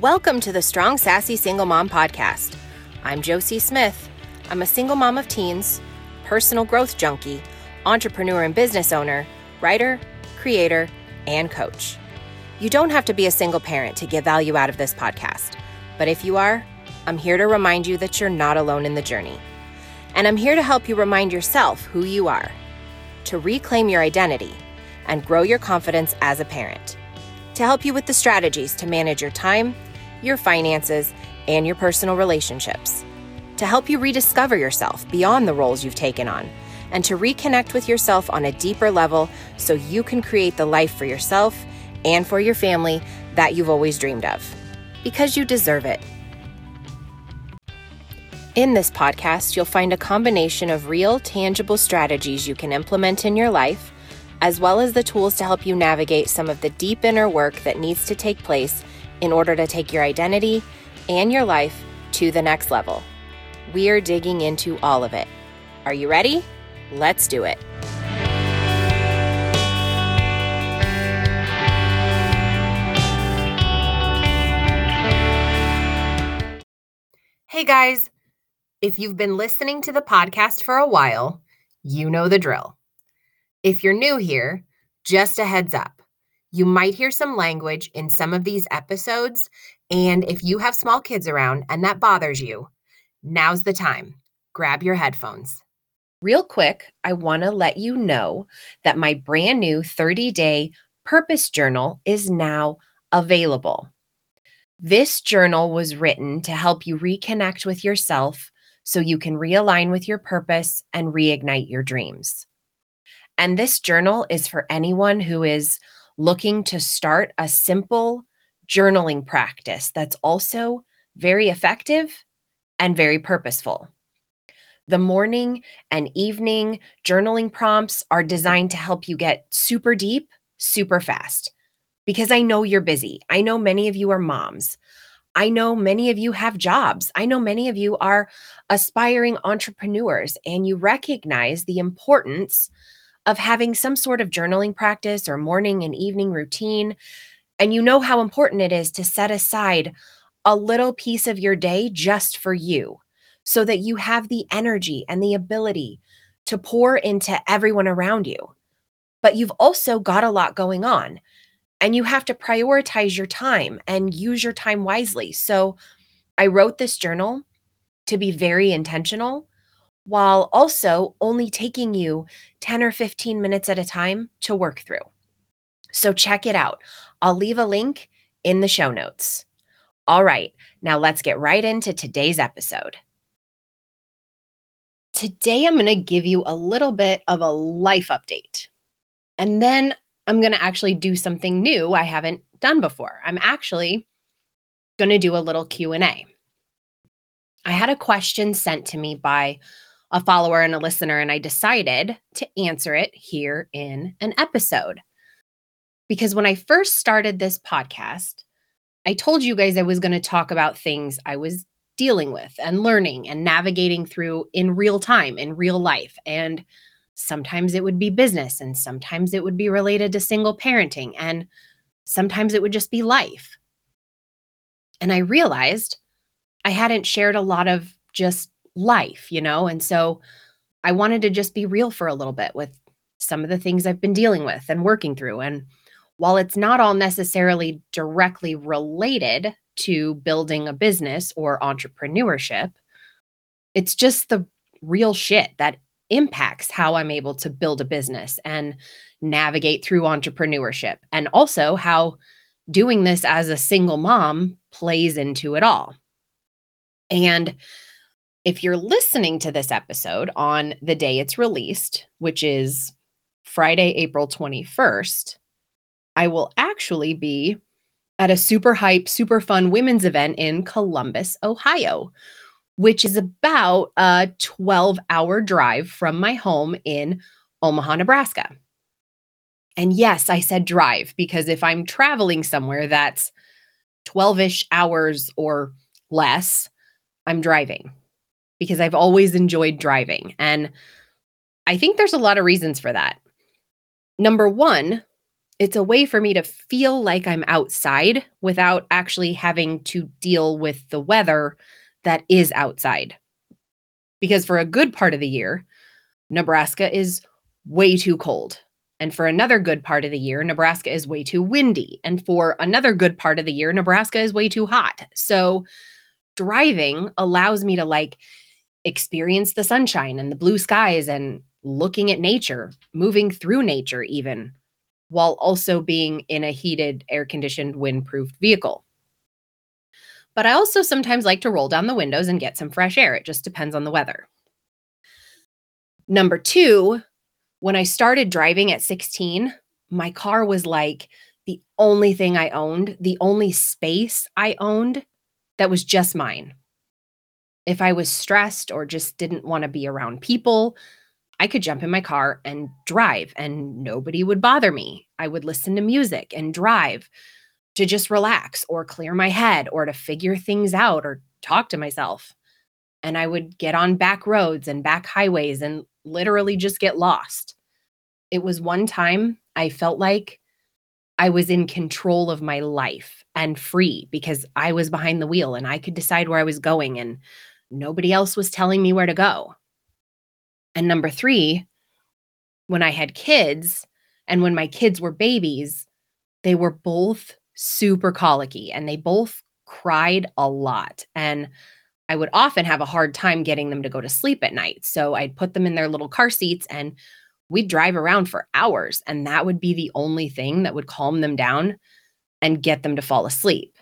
Welcome to the Strong Sassy Single Mom Podcast. I'm Josie Smith. I'm a single mom of teens, personal growth junkie, entrepreneur and business owner, writer, creator, and coach. You don't have to be a single parent to get value out of this podcast, but if you are, I'm here to remind you that you're not alone in the journey. And I'm here to help you remind yourself who you are, to reclaim your identity, and grow your confidence as a parent, to help you with the strategies to manage your time your finances, and your personal relationships. To help you rediscover yourself beyond the roles you've taken on, and to reconnect with yourself on a deeper level so you can create the life for yourself and for your family that you've always dreamed of. Because you deserve it. In this podcast, you'll find a combination of real, tangible strategies you can implement in your life, as well as the tools to help you navigate some of the deep inner work that needs to take place in order to take your identity and your life to the next level. We are digging into all of it. Are you ready? Let's do it. Hey guys, if you've been listening to the podcast for a while, you know the drill. If you're new here, just a heads up you might hear some language in some of these episodes. And if you have small kids around and that bothers you, now's the time. Grab your headphones. Real quick, I want to let you know that my brand new 30 day purpose journal is now available. This journal was written to help you reconnect with yourself so you can realign with your purpose and reignite your dreams. And this journal is for anyone who is looking to start a simple journaling practice that's also very effective and very purposeful. The morning and evening journaling prompts are designed to help you get super deep, super fast. Because I know you're busy. I know many of you are moms. I know many of you have jobs. I know many of you are aspiring entrepreneurs and you recognize the importance of having some sort of journaling practice or morning and evening routine. And you know how important it is to set aside a little piece of your day just for you so that you have the energy and the ability to pour into everyone around you. But you've also got a lot going on and you have to prioritize your time and use your time wisely. So I wrote this journal to be very intentional while also only taking you 10 or 15 minutes at a time to work through. So check it out. I'll leave a link in the show notes. All right, now let's get right into today's episode. Today, I'm going to give you a little bit of a life update. And then I'm going to actually do something new I haven't done before. I'm actually going to do a little Q&A. I had a question sent to me by a follower and a listener, and I decided to answer it here in an episode. Because when I first started this podcast, I told you guys I was going to talk about things I was dealing with and learning and navigating through in real time, in real life. And sometimes it would be business, and sometimes it would be related to single parenting, and sometimes it would just be life. And I realized I hadn't shared a lot of just life, you know? And so I wanted to just be real for a little bit with some of the things I've been dealing with and working through. And while it's not all necessarily directly related to building a business or entrepreneurship, it's just the real shit that impacts how I'm able to build a business and navigate through entrepreneurship, and also how doing this as a single mom plays into it all. And if you're listening to this episode on the day it's released, which is Friday, April 21st, I will actually be at a super hype, super fun women's event in Columbus, Ohio, which is about a 12 hour drive from my home in Omaha, Nebraska. And yes, I said drive because if I'm traveling somewhere that's 12 ish hours or less, I'm driving because I've always enjoyed driving. And I think there's a lot of reasons for that. Number one, it's a way for me to feel like I'm outside without actually having to deal with the weather that is outside. Because for a good part of the year, Nebraska is way too cold. And for another good part of the year, Nebraska is way too windy. And for another good part of the year, Nebraska is way too hot. So driving allows me to like experience the sunshine and the blue skies and looking at nature, moving through nature, even while also being in a heated, air conditioned, wind-proofed vehicle. But I also sometimes like to roll down the windows and get some fresh air. It just depends on the weather. Number two, when I started driving at 16, my car was like the only thing I owned, the only space I owned that was just mine. If I was stressed or just didn't want to be around people, I could jump in my car and drive and nobody would bother me. I would listen to music and drive to just relax or clear my head or to figure things out or talk to myself. And I would get on back roads and back highways and literally just get lost. It was one time I felt like I was in control of my life and free because I was behind the wheel and I could decide where I was going and nobody else was telling me where to go. And number three, when I had kids and when my kids were babies, they were both super colicky and they both cried a lot. And I would often have a hard time getting them to go to sleep at night. So I'd put them in their little car seats and we'd drive around for hours. And that would be the only thing that would calm them down and get them to fall asleep.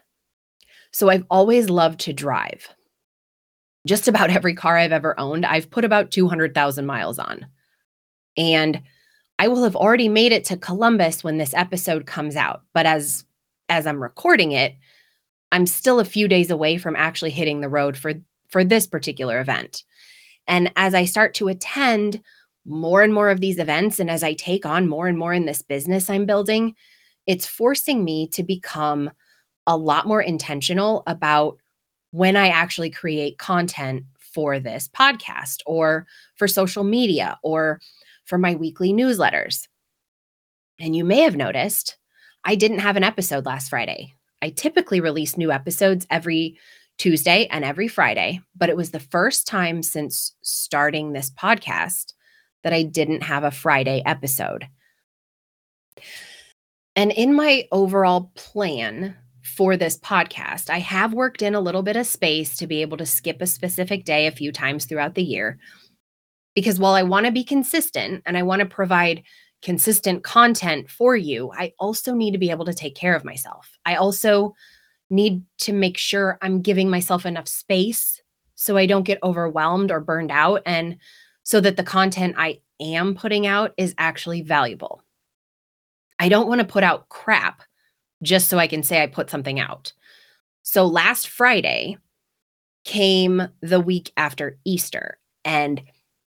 So I've always loved to drive just about every car I've ever owned, I've put about 200,000 miles on. And I will have already made it to Columbus when this episode comes out. But as as I'm recording it, I'm still a few days away from actually hitting the road for for this particular event. And as I start to attend more and more of these events and as I take on more and more in this business I'm building, it's forcing me to become a lot more intentional about when I actually create content for this podcast or for social media or for my weekly newsletters. And you may have noticed I didn't have an episode last Friday. I typically release new episodes every Tuesday and every Friday, but it was the first time since starting this podcast that I didn't have a Friday episode. And in my overall plan for this podcast. I have worked in a little bit of space to be able to skip a specific day a few times throughout the year. Because while I want to be consistent and I want to provide consistent content for you, I also need to be able to take care of myself. I also need to make sure I'm giving myself enough space so I don't get overwhelmed or burned out and so that the content I am putting out is actually valuable. I don't want to put out crap just so I can say I put something out. So last Friday came the week after Easter. And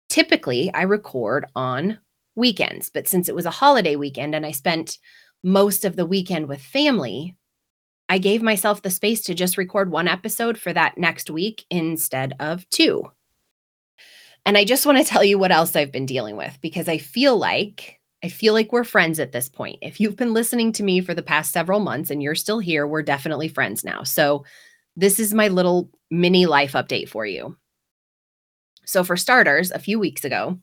typically I record on weekends. But since it was a holiday weekend and I spent most of the weekend with family, I gave myself the space to just record one episode for that next week instead of two. And I just want to tell you what else I've been dealing with because I feel like I feel like we're friends at this point. If you've been listening to me for the past several months and you're still here, we're definitely friends now. So, this is my little mini life update for you. So, for starters, a few weeks ago,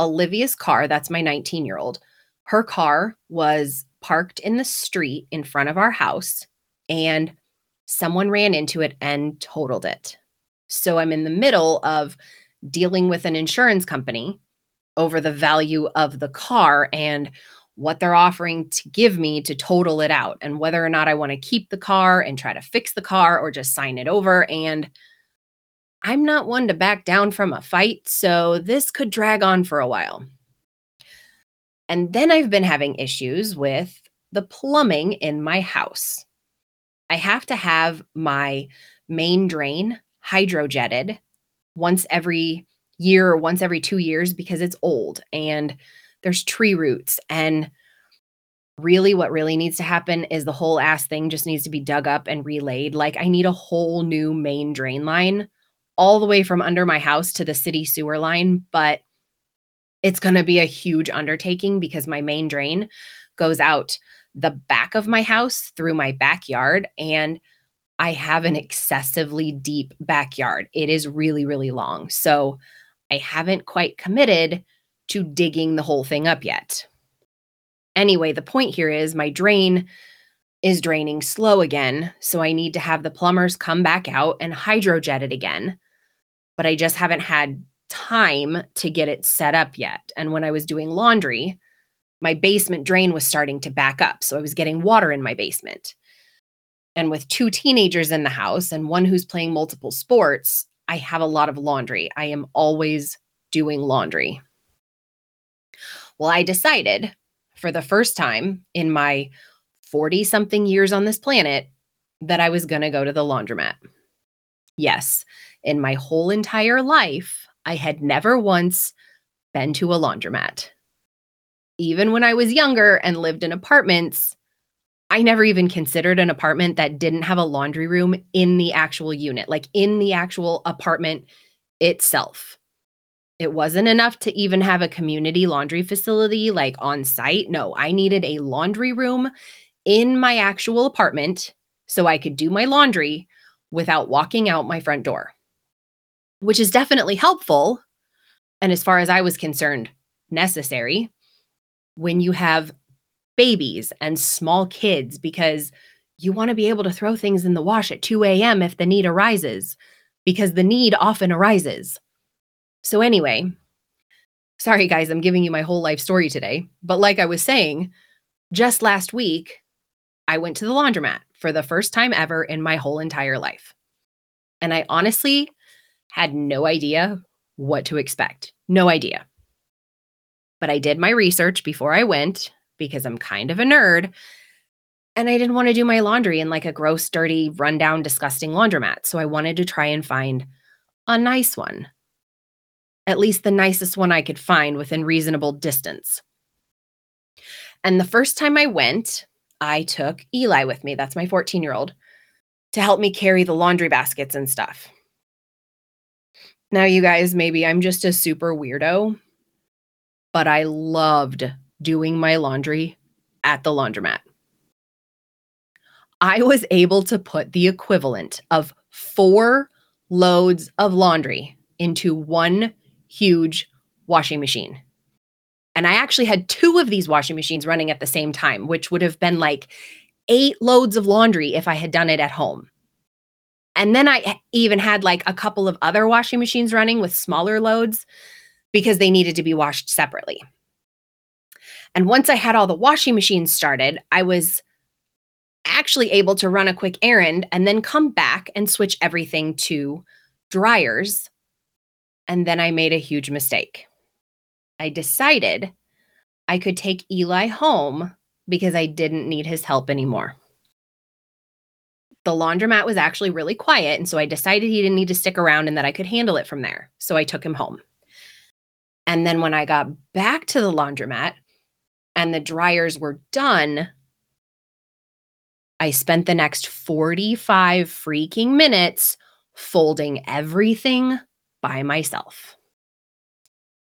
Olivia's car, that's my 19 year old, her car was parked in the street in front of our house and someone ran into it and totaled it. So, I'm in the middle of dealing with an insurance company over the value of the car and what they're offering to give me to total it out and whether or not I want to keep the car and try to fix the car or just sign it over. And I'm not one to back down from a fight, so this could drag on for a while. And then I've been having issues with the plumbing in my house. I have to have my main drain hydrojetted once every year or once every two years because it's old and there's tree roots. And really, what really needs to happen is the whole ass thing just needs to be dug up and relayed. Like, I need a whole new main drain line all the way from under my house to the city sewer line. But it's going to be a huge undertaking because my main drain goes out the back of my house through my backyard. And I have an excessively deep backyard. It is really, really long. So I haven't quite committed to digging the whole thing up yet. Anyway, the point here is my drain is draining slow again. So I need to have the plumbers come back out and hydrojet it again. But I just haven't had time to get it set up yet. And when I was doing laundry, my basement drain was starting to back up. So I was getting water in my basement. And with two teenagers in the house and one who's playing multiple sports, I have a lot of laundry. I am always doing laundry. Well, I decided for the first time in my 40 something years on this planet that I was going to go to the laundromat. Yes, in my whole entire life, I had never once been to a laundromat. Even when I was younger and lived in apartments, I never even considered an apartment that didn't have a laundry room in the actual unit, like in the actual apartment itself. It wasn't enough to even have a community laundry facility like on site. No, I needed a laundry room in my actual apartment so I could do my laundry without walking out my front door, which is definitely helpful. And as far as I was concerned, necessary when you have babies and small kids because you want to be able to throw things in the wash at 2 a.m. if the need arises, because the need often arises. So, anyway, sorry guys, I'm giving you my whole life story today. But like I was saying, just last week, I went to the laundromat for the first time ever in my whole entire life. And I honestly had no idea what to expect. No idea. But I did my research before I went because I'm kind of a nerd. And I didn't want to do my laundry in like a gross, dirty, rundown, disgusting laundromat. So I wanted to try and find a nice one. At least the nicest one I could find within reasonable distance. And the first time I went, I took Eli with me. That's my 14 year old to help me carry the laundry baskets and stuff. Now, you guys, maybe I'm just a super weirdo, but I loved doing my laundry at the laundromat. I was able to put the equivalent of four loads of laundry into one huge washing machine. And I actually had two of these washing machines running at the same time, which would have been like eight loads of laundry if I had done it at home. And then I even had like a couple of other washing machines running with smaller loads because they needed to be washed separately. And once I had all the washing machines started, I was actually able to run a quick errand and then come back and switch everything to dryers. And then I made a huge mistake. I decided I could take Eli home because I didn't need his help anymore. The laundromat was actually really quiet, and so I decided he didn't need to stick around and that I could handle it from there. So I took him home. And then when I got back to the laundromat, and the dryers were done, I spent the next 45 freaking minutes folding everything by myself.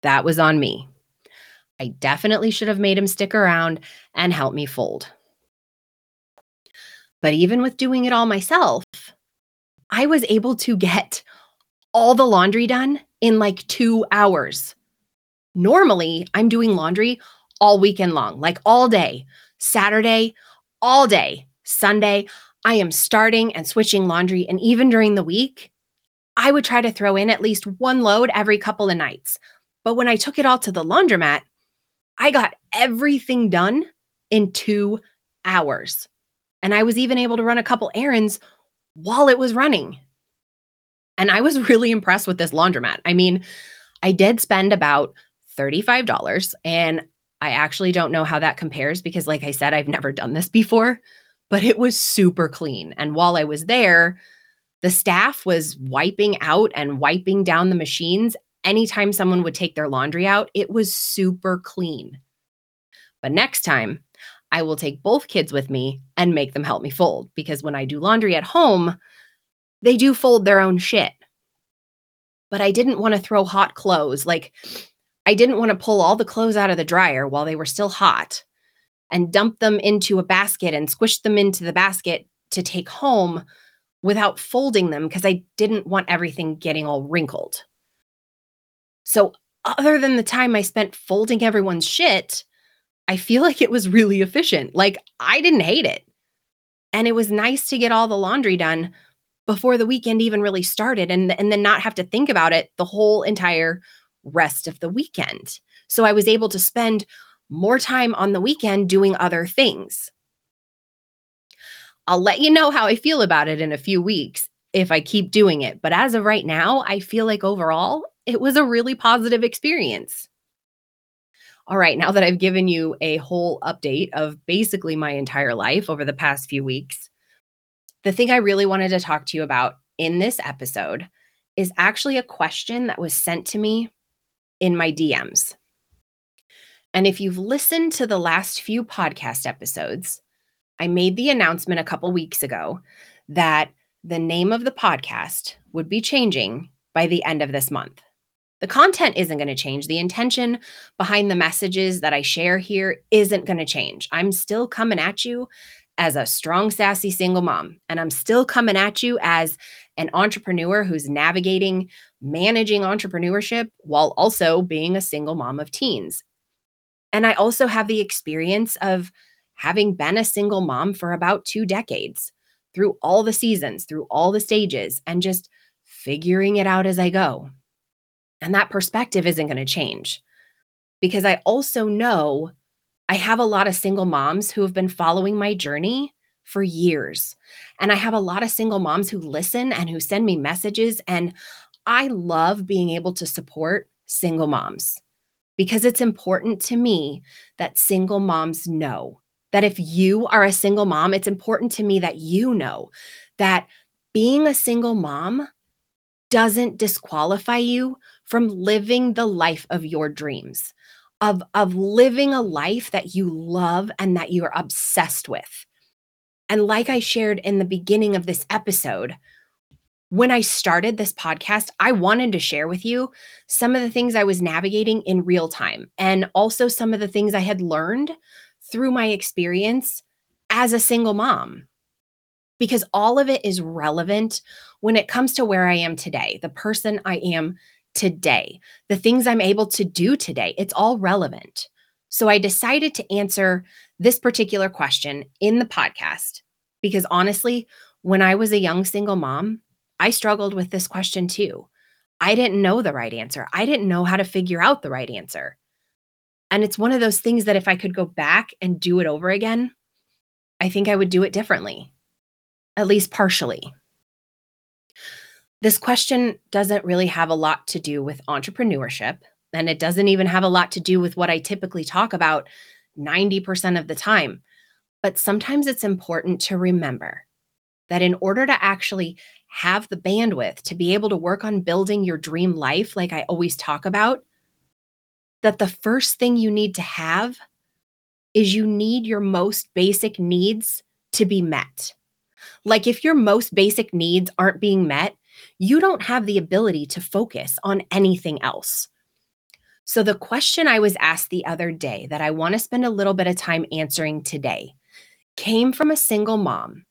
That was on me. I definitely should have made him stick around and help me fold. But even with doing it all myself, I was able to get all the laundry done in like two hours. Normally, I'm doing laundry all weekend long, like all day, Saturday, all day, Sunday. I am starting and switching laundry. And even during the week, I would try to throw in at least one load every couple of nights. But when I took it all to the laundromat, I got everything done in two hours. And I was even able to run a couple errands while it was running. And I was really impressed with this laundromat. I mean, I did spend about $35 and I actually don't know how that compares because, like I said, I've never done this before, but it was super clean. And while I was there, the staff was wiping out and wiping down the machines anytime someone would take their laundry out. It was super clean. But next time, I will take both kids with me and make them help me fold because when I do laundry at home, they do fold their own shit. But I didn't want to throw hot clothes. Like, I didn't want to pull all the clothes out of the dryer while they were still hot and dump them into a basket and squish them into the basket to take home without folding them because I didn't want everything getting all wrinkled. So, other than the time I spent folding everyone's shit, I feel like it was really efficient. Like, I didn't hate it. And it was nice to get all the laundry done before the weekend even really started and, and then not have to think about it the whole entire rest of the weekend. So I was able to spend more time on the weekend doing other things. I'll let you know how I feel about it in a few weeks if I keep doing it. But as of right now, I feel like overall, it was a really positive experience. All right, now that I've given you a whole update of basically my entire life over the past few weeks, the thing I really wanted to talk to you about in this episode is actually a question that was sent to me in my DMs. And if you've listened to the last few podcast episodes, I made the announcement a couple weeks ago that the name of the podcast would be changing by the end of this month. The content isn't going to change. The intention behind the messages that I share here isn't going to change. I'm still coming at you as a strong, sassy single mom, and I'm still coming at you as an entrepreneur who's navigating managing entrepreneurship while also being a single mom of teens. And I also have the experience of having been a single mom for about two decades through all the seasons, through all the stages, and just figuring it out as I go. And that perspective isn't going to change because I also know I have a lot of single moms who have been following my journey for years. And I have a lot of single moms who listen and who send me messages. And I love being able to support single moms because it's important to me that single moms know that if you are a single mom, it's important to me that you know that being a single mom doesn't disqualify you from living the life of your dreams, of, of living a life that you love and that you're obsessed with. And like I shared in the beginning of this episode, when I started this podcast, I wanted to share with you some of the things I was navigating in real time and also some of the things I had learned through my experience as a single mom. Because all of it is relevant when it comes to where I am today, the person I am today, the things I'm able to do today. It's all relevant. So I decided to answer this particular question in the podcast because honestly, when I was a young single mom, I struggled with this question too. I didn't know the right answer. I didn't know how to figure out the right answer. And it's one of those things that if I could go back and do it over again, I think I would do it differently, at least partially. This question doesn't really have a lot to do with entrepreneurship, and it doesn't even have a lot to do with what I typically talk about 90% of the time. But sometimes it's important to remember that in order to actually have the bandwidth to be able to work on building your dream life, like I always talk about, that the first thing you need to have is you need your most basic needs to be met. Like if your most basic needs aren't being met, you don't have the ability to focus on anything else. So, the question I was asked the other day that I want to spend a little bit of time answering today came from a single mom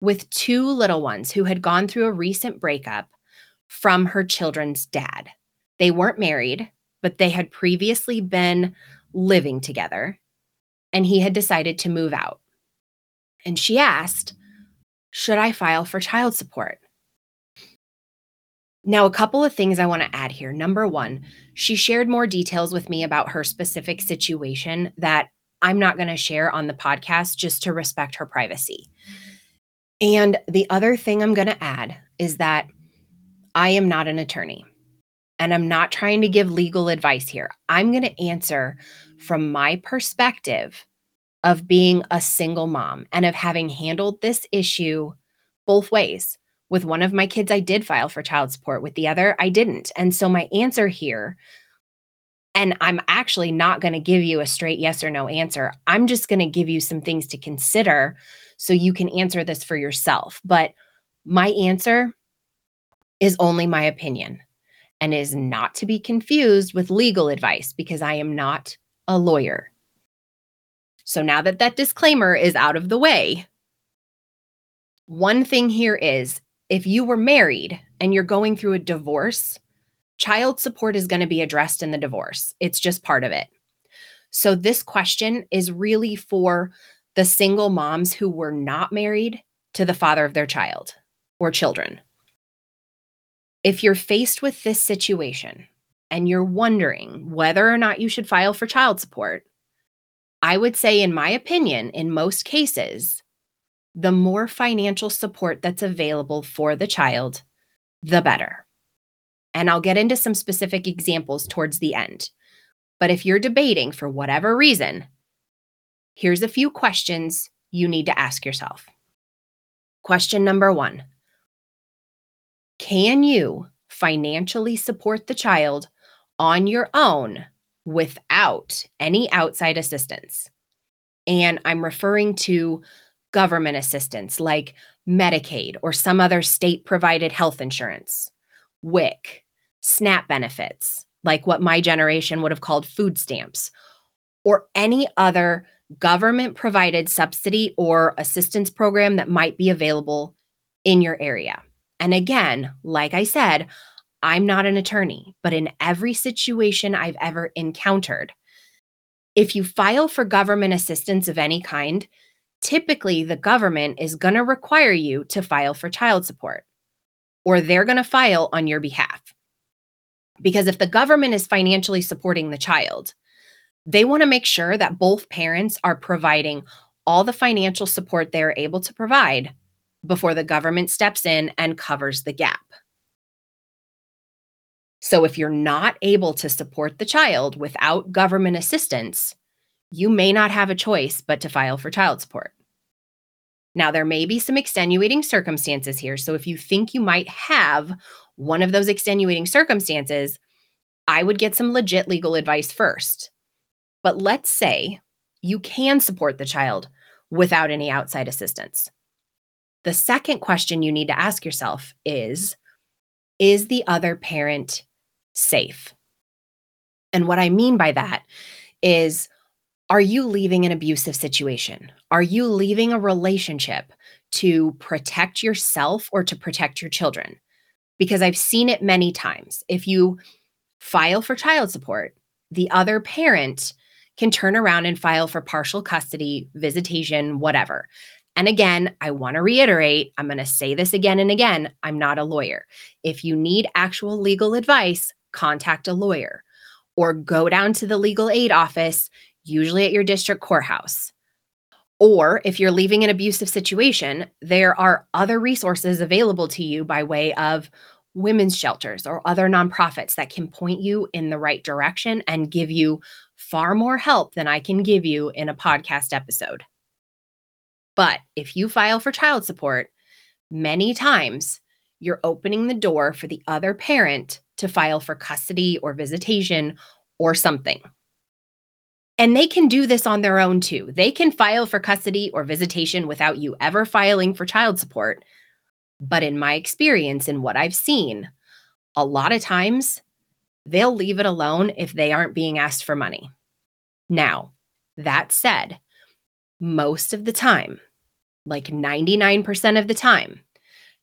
with two little ones who had gone through a recent breakup from her children's dad. They weren't married, but they had previously been living together, and he had decided to move out. And she asked, Should I file for child support? Now, a couple of things I want to add here. Number one, she shared more details with me about her specific situation that I'm not going to share on the podcast just to respect her privacy. And the other thing I'm going to add is that I am not an attorney and I'm not trying to give legal advice here. I'm going to answer from my perspective of being a single mom and of having handled this issue both ways. With one of my kids, I did file for child support. With the other, I didn't. And so my answer here, and I'm actually not going to give you a straight yes or no answer. I'm just going to give you some things to consider so you can answer this for yourself. But my answer is only my opinion and is not to be confused with legal advice because I am not a lawyer. So now that that disclaimer is out of the way, one thing here is if you were married and you're going through a divorce, child support is going to be addressed in the divorce. It's just part of it. So, this question is really for the single moms who were not married to the father of their child or children. If you're faced with this situation and you're wondering whether or not you should file for child support, I would say, in my opinion, in most cases, the more financial support that's available for the child, the better. And I'll get into some specific examples towards the end. But if you're debating for whatever reason, here's a few questions you need to ask yourself. Question number one Can you financially support the child on your own without any outside assistance? And I'm referring to government assistance like Medicaid or some other state provided health insurance, WIC, SNAP benefits, like what my generation would have called food stamps, or any other government provided subsidy or assistance program that might be available in your area. And again, like I said, I'm not an attorney, but in every situation I've ever encountered, if you file for government assistance of any kind, typically the government is going to require you to file for child support or they're going to file on your behalf. Because if the government is financially supporting the child, they want to make sure that both parents are providing all the financial support they're able to provide before the government steps in and covers the gap. So, if you're not able to support the child without government assistance, you may not have a choice but to file for child support. Now, there may be some extenuating circumstances here. So, if you think you might have one of those extenuating circumstances, I would get some legit legal advice first. But let's say you can support the child without any outside assistance. The second question you need to ask yourself is Is the other parent safe? And what I mean by that is are you leaving an abusive situation? Are you leaving a relationship to protect yourself or to protect your children? Because I've seen it many times. If you file for child support, the other parent can turn around and file for partial custody, visitation, whatever. And again, I want to reiterate, I'm going to say this again and again I'm not a lawyer. If you need actual legal advice, contact a lawyer or go down to the legal aid office usually at your district courthouse. Or if you're leaving an abusive situation, there are other resources available to you by way of women's shelters or other nonprofits that can point you in the right direction and give you far more help than I can give you in a podcast episode. But if you file for child support, many times you're opening the door for the other parent to file for custody or visitation or something. And they can do this on their own too. They can file for custody or visitation without you ever filing for child support. But in my experience and what I've seen, a lot of times they'll leave it alone if they aren't being asked for money. Now, that said, most of the time, like 99% of the time,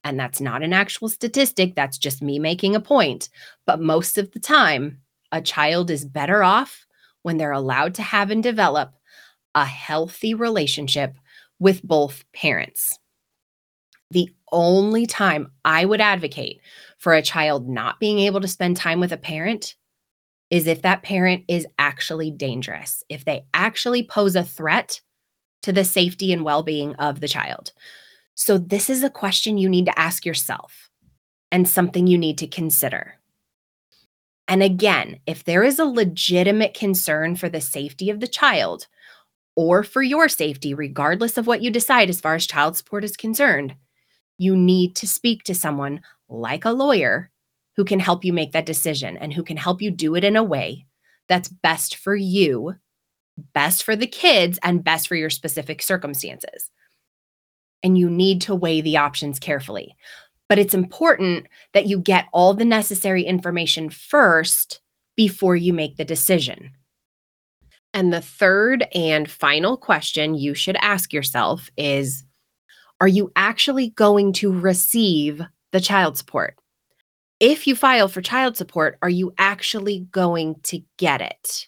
and that's not an actual statistic, that's just me making a point, but most of the time, a child is better off when they're allowed to have and develop a healthy relationship with both parents. The only time I would advocate for a child not being able to spend time with a parent is if that parent is actually dangerous, if they actually pose a threat to the safety and well being of the child. So, this is a question you need to ask yourself and something you need to consider. And again, if there is a legitimate concern for the safety of the child or for your safety, regardless of what you decide as far as child support is concerned, you need to speak to someone like a lawyer who can help you make that decision and who can help you do it in a way that's best for you, best for the kids, and best for your specific circumstances. And you need to weigh the options carefully but it's important that you get all the necessary information first before you make the decision. And the third and final question you should ask yourself is Are you actually going to receive the child support? If you file for child support, are you actually going to get it?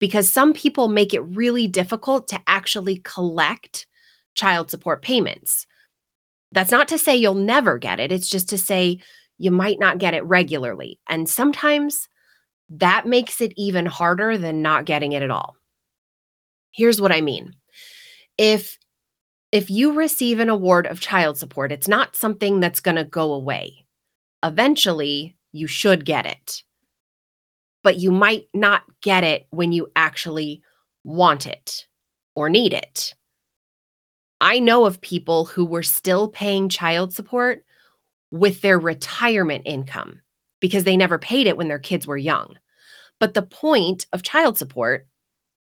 Because some people make it really difficult to actually collect child support payments. That's not to say you'll never get it, it's just to say you might not get it regularly. And sometimes that makes it even harder than not getting it at all. Here's what I mean. If if you receive an award of child support, it's not something that's going to go away. Eventually, you should get it. But you might not get it when you actually want it or need it. I know of people who were still paying child support with their retirement income because they never paid it when their kids were young. But the point of child support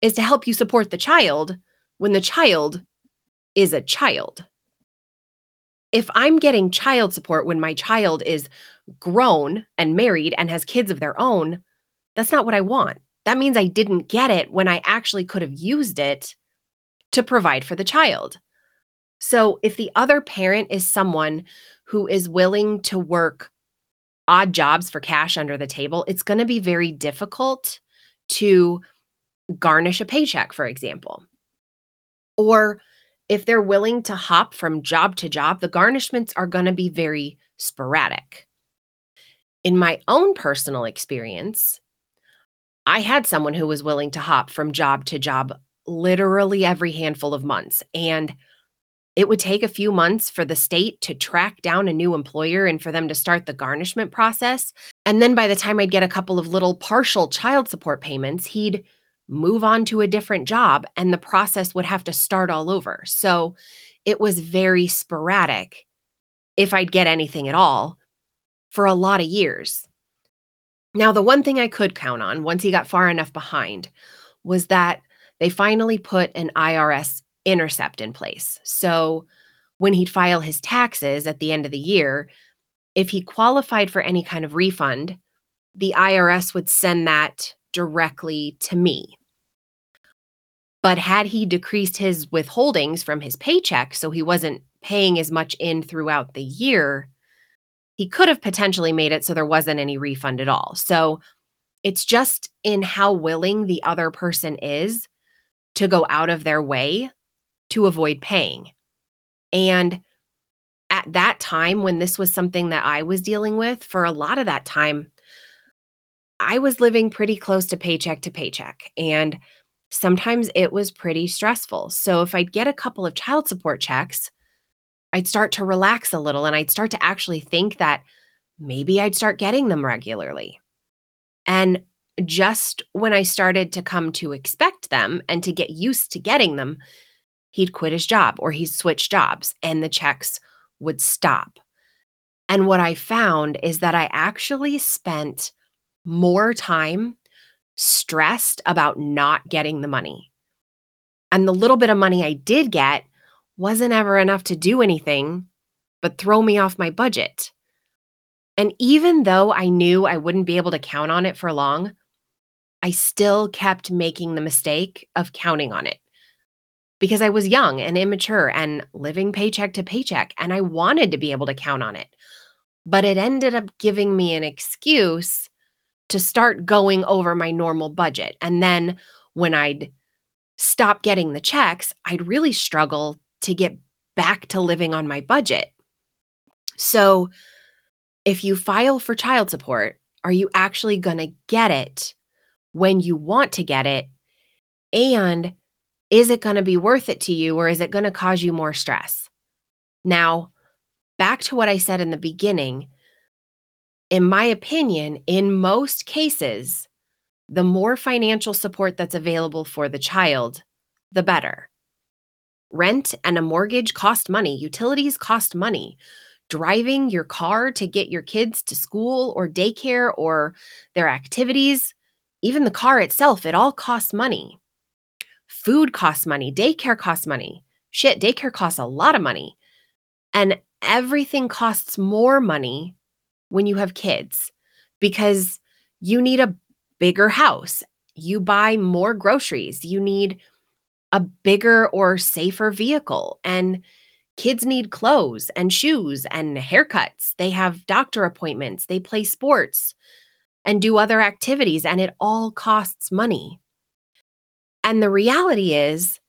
is to help you support the child when the child is a child. If I'm getting child support when my child is grown and married and has kids of their own, that's not what I want. That means I didn't get it when I actually could have used it to provide for the child. So if the other parent is someone who is willing to work odd jobs for cash under the table, it's going to be very difficult to garnish a paycheck, for example. Or if they're willing to hop from job to job, the garnishments are going to be very sporadic. In my own personal experience, I had someone who was willing to hop from job to job literally every handful of months. And it would take a few months for the state to track down a new employer and for them to start the garnishment process. And then by the time I'd get a couple of little partial child support payments, he'd move on to a different job and the process would have to start all over. So it was very sporadic if I'd get anything at all for a lot of years. Now, the one thing I could count on once he got far enough behind was that they finally put an IRS intercept in place. So when he'd file his taxes at the end of the year, if he qualified for any kind of refund, the IRS would send that directly to me. But had he decreased his withholdings from his paycheck so he wasn't paying as much in throughout the year, he could have potentially made it so there wasn't any refund at all. So it's just in how willing the other person is to go out of their way to avoid paying. And at that time, when this was something that I was dealing with, for a lot of that time, I was living pretty close to paycheck to paycheck. And sometimes it was pretty stressful. So if I'd get a couple of child support checks, I'd start to relax a little and I'd start to actually think that maybe I'd start getting them regularly. And just when I started to come to expect them and to get used to getting them, he'd quit his job or he'd switch jobs and the checks would stop. And what I found is that I actually spent more time stressed about not getting the money. And the little bit of money I did get wasn't ever enough to do anything but throw me off my budget. And even though I knew I wouldn't be able to count on it for long, I still kept making the mistake of counting on it because I was young and immature and living paycheck to paycheck, and I wanted to be able to count on it. But it ended up giving me an excuse to start going over my normal budget. And then when I'd stop getting the checks, I'd really struggle to get back to living on my budget. So, if you file for child support, are you actually going to get it when you want to get it? And is it going to be worth it to you or is it going to cause you more stress? Now, back to what I said in the beginning, in my opinion, in most cases, the more financial support that's available for the child, the better. Rent and a mortgage cost money, utilities cost money. Driving your car to get your kids to school or daycare or their activities, even the car itself, it all costs money. Food costs money, daycare costs money. Shit, daycare costs a lot of money. And everything costs more money when you have kids because you need a bigger house you buy more groceries, you need a bigger or safer vehicle, and kids need clothes and shoes and haircuts. They have doctor appointments, they play sports and do other activities, and it all costs money. And the reality is,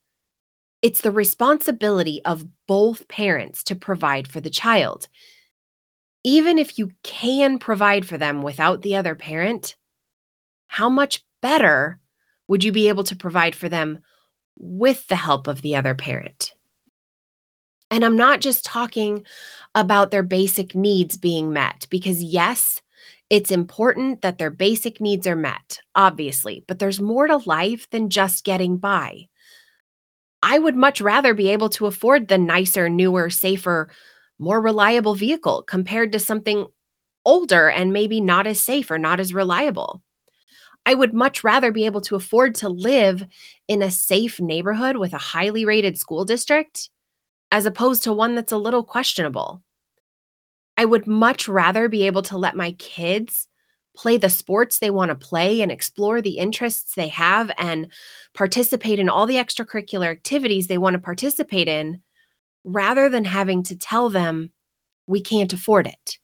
it's the responsibility of both parents to provide for the child. Even if you can provide for them without the other parent, how much better would you be able to provide for them with the help of the other parent? And I'm not just talking about their basic needs being met, because yes, it's important that their basic needs are met, obviously, but there's more to life than just getting by. I would much rather be able to afford the nicer, newer, safer, more reliable vehicle compared to something older and maybe not as safe or not as reliable. I would much rather be able to afford to live in a safe neighborhood with a highly rated school district as opposed to one that's a little questionable. I would much rather be able to let my kids play the sports they want to play and explore the interests they have and participate in all the extracurricular activities they want to participate in rather than having to tell them we can't afford it.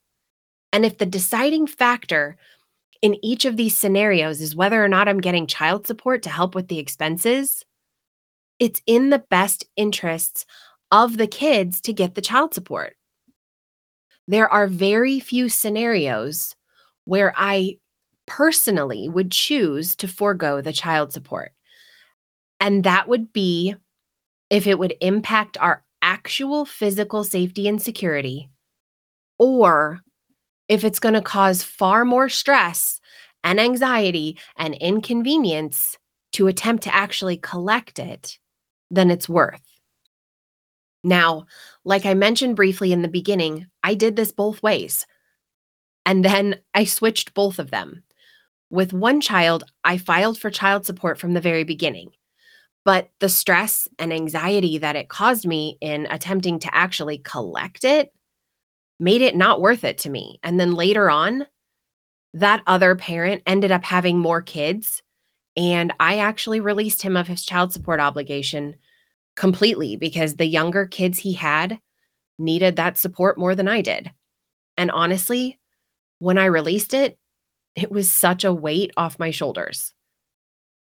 And if the deciding factor in each of these scenarios is whether or not I'm getting child support to help with the expenses, it's in the best interests of the kids to get the child support. There are very few scenarios where I personally would choose to forego the child support. And that would be if it would impact our actual physical safety and security, or if it's going to cause far more stress and anxiety and inconvenience to attempt to actually collect it than it's worth. Now, like I mentioned briefly in the beginning, I did this both ways. And then I switched both of them. With one child, I filed for child support from the very beginning. But the stress and anxiety that it caused me in attempting to actually collect it made it not worth it to me. And then later on, that other parent ended up having more kids. And I actually released him of his child support obligation completely because the younger kids he had needed that support more than I did. And honestly, when I released it, it was such a weight off my shoulders.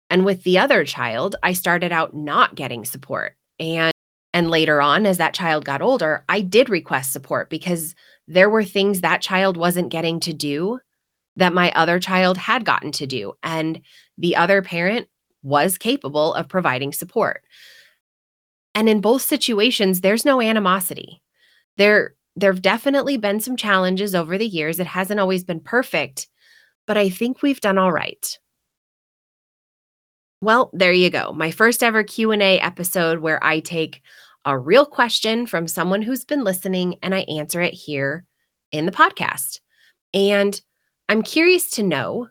And with the other child, I started out not getting support. And and later on as that child got older, I did request support because there were things that child wasn't getting to do that my other child had gotten to do and the other parent was capable of providing support. And in both situations, there's no animosity. There, there've definitely been some challenges over the years. It hasn't always been perfect, but I think we've done all right. Well, there you go. My first ever Q&A episode where I take a real question from someone who's been listening and I answer it here in the podcast. And I'm curious to know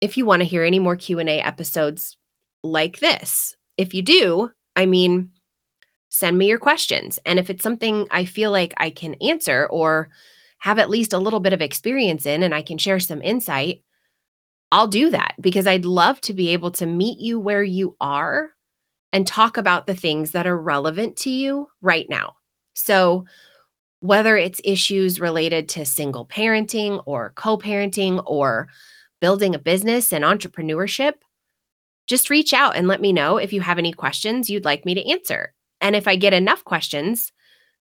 if you want to hear any more Q&A episodes like this. If you do, I mean, send me your questions. And if it's something I feel like I can answer or have at least a little bit of experience in and I can share some insight, I'll do that because I'd love to be able to meet you where you are and talk about the things that are relevant to you right now. So, whether it's issues related to single parenting or co parenting or building a business and entrepreneurship, just reach out and let me know if you have any questions you'd like me to answer. And if I get enough questions,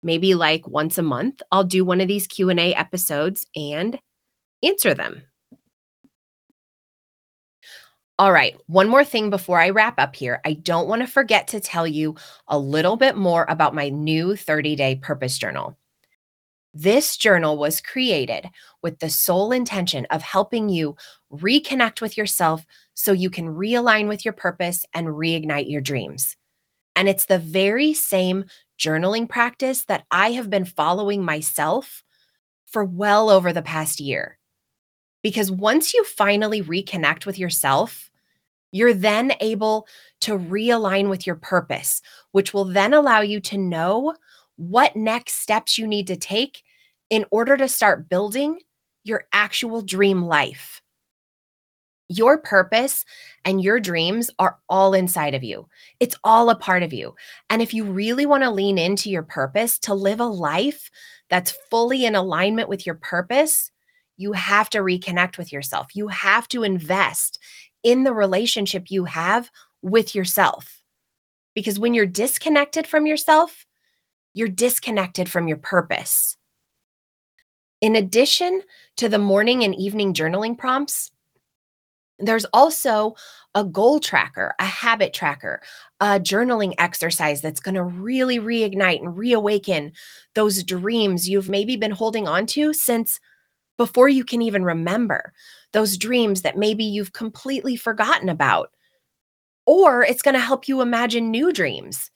maybe like once a month, I'll do one of these Q&A episodes and answer them. All right, one more thing before I wrap up here. I don't want to forget to tell you a little bit more about my new 30 day purpose journal. This journal was created with the sole intention of helping you reconnect with yourself so you can realign with your purpose and reignite your dreams. And it's the very same journaling practice that I have been following myself for well over the past year. Because once you finally reconnect with yourself, you're then able to realign with your purpose, which will then allow you to know what next steps you need to take in order to start building your actual dream life. Your purpose and your dreams are all inside of you. It's all a part of you. And if you really want to lean into your purpose to live a life that's fully in alignment with your purpose, you have to reconnect with yourself. You have to invest in the relationship you have with yourself. Because when you're disconnected from yourself, you're disconnected from your purpose. In addition to the morning and evening journaling prompts, there's also a goal tracker, a habit tracker, a journaling exercise that's going to really reignite and reawaken those dreams you've maybe been holding on to since before you can even remember, those dreams that maybe you've completely forgotten about. Or it's going to help you imagine new dreams.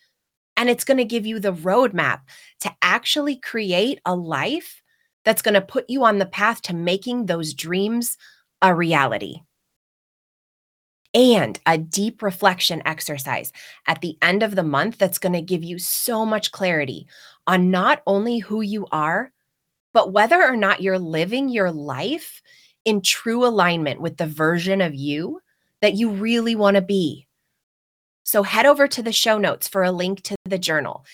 And it's going to give you the roadmap to actually create a life that's going to put you on the path to making those dreams a reality and a deep reflection exercise at the end of the month that's going to give you so much clarity on not only who you are, but whether or not you're living your life in true alignment with the version of you that you really want to be. So head over to the show notes for a link to the journal.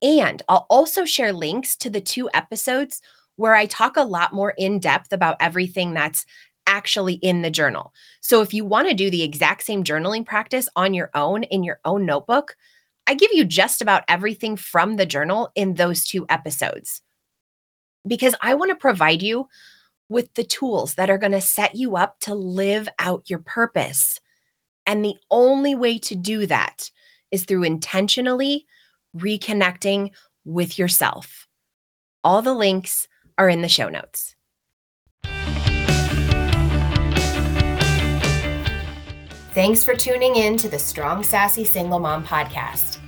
And I'll also share links to the two episodes where I talk a lot more in depth about everything that's actually in the journal. So if you want to do the exact same journaling practice on your own in your own notebook, I give you just about everything from the journal in those two episodes. Because I want to provide you with the tools that are going to set you up to live out your purpose. And the only way to do that is through intentionally reconnecting with yourself. All the links are in the show notes. Thanks for tuning in to the Strong Sassy Single Mom podcast.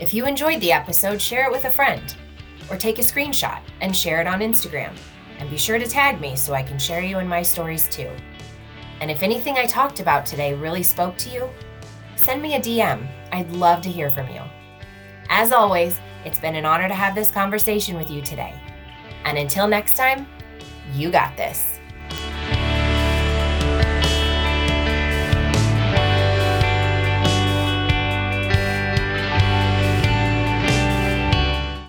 If you enjoyed the episode, share it with a friend or take a screenshot and share it on Instagram. And be sure to tag me so I can share you in my stories too. And if anything I talked about today really spoke to you, send me a DM. I'd love to hear from you. As always, it's been an honor to have this conversation with you today. And until next time, you got this.